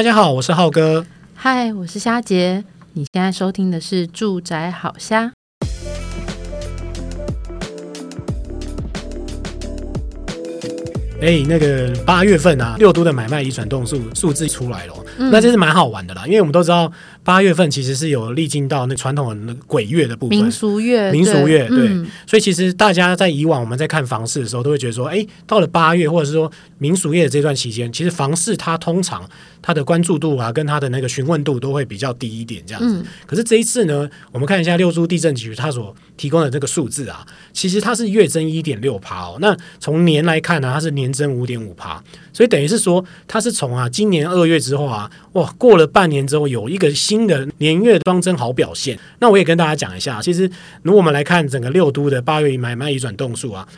大家好，我是浩哥。嗨，我是虾姐。你现在收听的是《住宅好虾》。哎，那个八月份啊，六都的买卖移转动数数字出来了，嗯，那这是蛮好玩的啦，因为我们都知道。八月份其实是有历经到那传统的那鬼月的部分，民俗月，民俗月，对，对嗯、所以其实大家在以往我们在看房市的时候，都会觉得说，哎，到了八月或者是说民俗月的这段期间，其实房市它通常它的关注度啊，跟它的那个询问度都会比较低一点，这样子。嗯、可是这一次呢，我们看一下六都地震局它所提供的这个数字啊，其实它是月增一点六趴哦。那从年来看呢、啊，它是年增五点五趴，所以等于是说它是从啊今年二月之后啊，哇，过了半年之后有一个新的年月。双增好表现，那我也跟大家讲一下。其实，如果我们来看整个六都的八月买卖移转动数啊，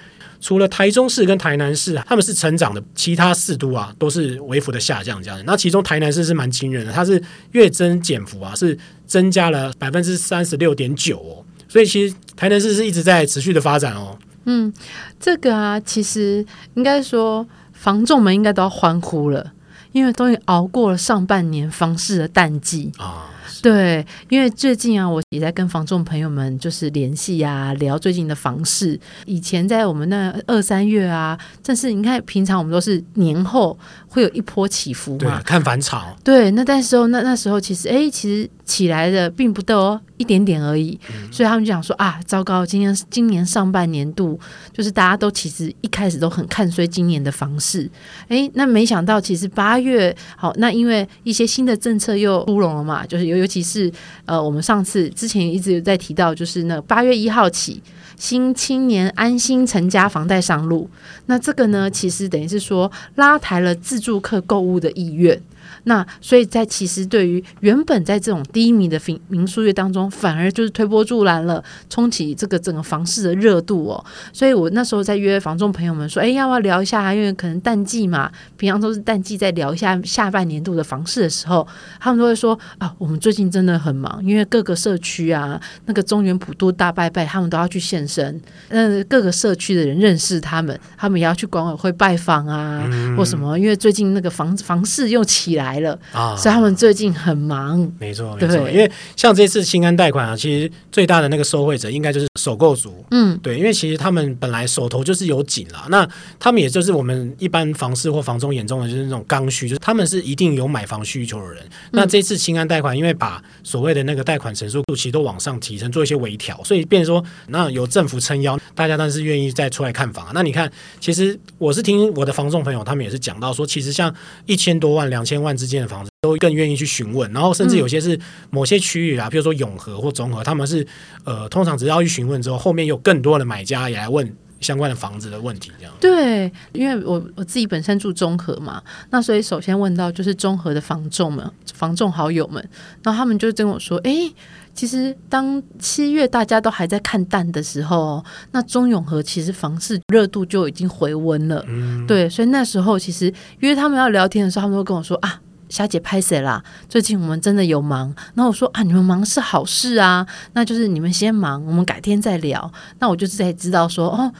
除了台中市跟台南市啊他们是成长的，其他四都啊都是微幅的下降。这样，那其中台南市是蛮惊人的，它是月增减幅啊是增加了百分之三十六点九哦。所以其实台南市是一直在持续的发展哦。嗯，这个啊，其实应该说房仲们应该都要欢呼了，因为终于熬过了上半年房市的淡季啊。对，因为最近啊，我也在跟房仲朋友们就是联系啊，聊最近的房市。以前在我们那二三月啊，但是你看平常我们都是年后会有一波起伏嘛，看反潮。对，那那时候那那时候其实哎，其实起来的并不多，一点点而已。嗯、所以他们就想说啊，糟糕，今年今年上半年度就是大家都其实一开始都很看衰今年的房市。哎，那没想到其实八月好，那因为一些新的政策又出笼了嘛，就是尤尤。其是，呃，我们上次之前一直有在提到，就是那八月一号起，新青年安心成家房贷上路。那这个呢，其实等于是说拉抬了自住客购物的意愿。那所以在其实对于原本在这种低迷的民民宿业当中，反而就是推波助澜了，冲起这个整个房市的热度哦。所以我那时候在约房仲朋友们说，哎，要不要聊一下？因为可能淡季嘛，平常都是淡季，在聊一下下半年度的房市的时候，他们都会说啊，我们最近真的很忙，因为各个社区啊，那个中原普渡大拜拜，他们都要去现身，嗯，各个社区的人认识他们，他们也要去管委会拜访啊，嗯、或什么，因为最近那个房房市又起来。来了啊，所以他们最近很忙。没错，没错。因为像这次新安贷款啊，其实最大的那个受惠者应该就是首购族。嗯，对，因为其实他们本来手头就是有紧了，那他们也就是我们一般房市或房中眼中的就是那种刚需，就是他们是一定有买房需求的人。嗯、那这次新安贷款，因为把所谓的那个贷款成数度其实都往上提升，做一些微调，所以变成说，那有政府撑腰，大家当然是愿意再出来看房。那你看，其实我是听我的房仲朋友，他们也是讲到说，其实像一千多万、两千万。之间的房子都更愿意去询问，然后甚至有些是某些区域啊，比如说永和或中和，他们是呃，通常只要去询问之后，后面有更多的买家也来问相关的房子的问题，这样。对，因为我我自己本身住中和嘛，那所以首先问到就是中和的房仲们、房仲好友们，然后他们就跟我说，哎，其实当七月大家都还在看淡的时候，那中永和其实房市热度就已经回温了。嗯，对，所以那时候其实约他们要聊天的时候，他们都跟我说啊。虾姐拍谁啦？最近我们真的有忙。然后我说啊，你们忙是好事啊，那就是你们先忙，我们改天再聊。那我就是在知道说哦，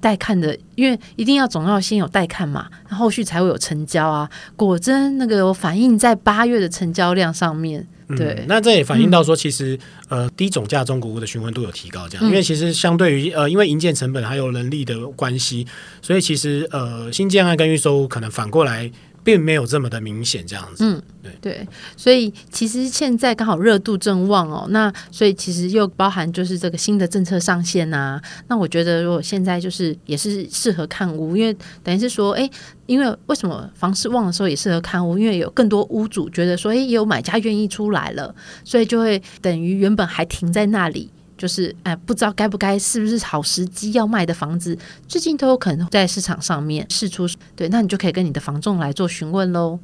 带看的，因为一定要总要先有带看嘛，那后续才会有成交啊。果真那个反映在八月的成交量上面。对，嗯、那这也反映到说，其实、嗯、呃，低总价中古屋的询问度有提高，这样，因为其实相对于呃，因为营建成本还有人力的关系，所以其实呃，新建案跟预售可能反过来。并没有这么的明显，这样子。嗯，对对，所以其实现在刚好热度正旺哦。那所以其实又包含就是这个新的政策上线呐、啊。那我觉得如果现在就是也是适合看屋，因为等于是说，哎，因为为什么房市旺的时候也适合看屋？因为有更多屋主觉得说，哎，也有买家愿意出来了，所以就会等于原本还停在那里。就是哎，不知道该不该是不是好时机要卖的房子，最近都有可能在市场上面试出。对，那你就可以跟你的房仲来做询问喽。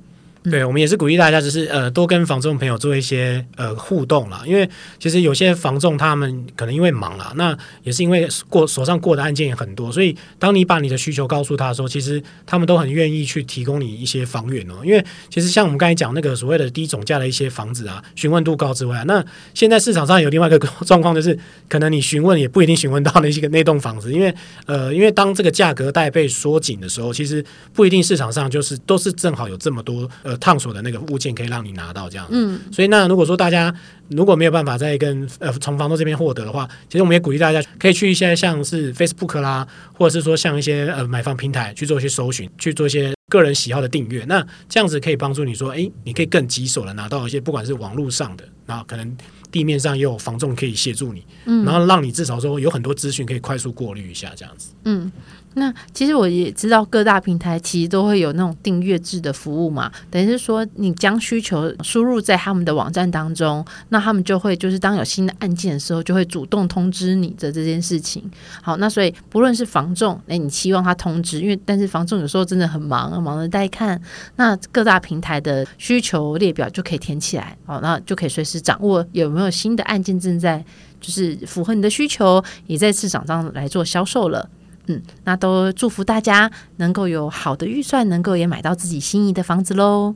对，我们也是鼓励大家，就是呃，多跟房仲朋友做一些呃互动啦。因为其实有些房仲他们可能因为忙啦，那也是因为过手上过的案件也很多，所以当你把你的需求告诉他的时候，其实他们都很愿意去提供你一些房源哦。因为其实像我们刚才讲那个所谓的低总价的一些房子啊，询问度高之外，那现在市场上有另外一个状况，就是可能你询问也不一定询问到那些个 那栋房子，因为呃，因为当这个价格带被缩紧的时候，其实不一定市场上就是都是正好有这么多。呃烫索的那个物件可以让你拿到这样子。嗯，所以那如果说大家如果没有办法再跟呃从房东这边获得的话，其实我们也鼓励大家可以去一些像是 Facebook 啦，或者是说像一些呃买房平台去做一些搜寻，去做一些个人喜好的订阅。那这样子可以帮助你说，哎，你可以更棘手的拿到一些不管是网络上的，然后可能地面上也有防重可以协助你，嗯，然后让你至少说有很多资讯可以快速过滤一下这样子，嗯。那其实我也知道各大平台其实都会有那种订阅制的服务嘛，等于是说你将需求输入在他们的网站当中，那他们就会就是当有新的案件的时候，就会主动通知你的这件事情。好，那所以不论是防重，诶，你期望他通知，因为但是防重有时候真的很忙，忙着带看，那各大平台的需求列表就可以填起来，好，那就可以随时掌握有没有新的案件正在就是符合你的需求，也在市场上来做销售了。嗯，那都祝福大家能够有好的预算，能够也买到自己心仪的房子喽。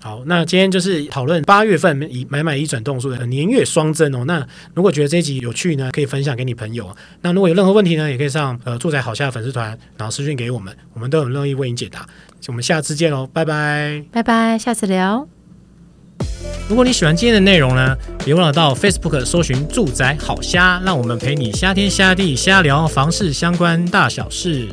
好，那今天就是讨论八月份以买买一转动数的年月双增哦。那如果觉得这一集有趣呢，可以分享给你朋友。那如果有任何问题呢，也可以上呃住宅好虾粉丝团，然后私讯给我们，我们都很乐意为你解答。我们下次见喽，拜拜，拜拜，下次聊。如果你喜欢今天的内容呢，别忘了到 Facebook 搜寻“住宅好虾”，让我们陪你虾天虾地虾聊房事相关大小事。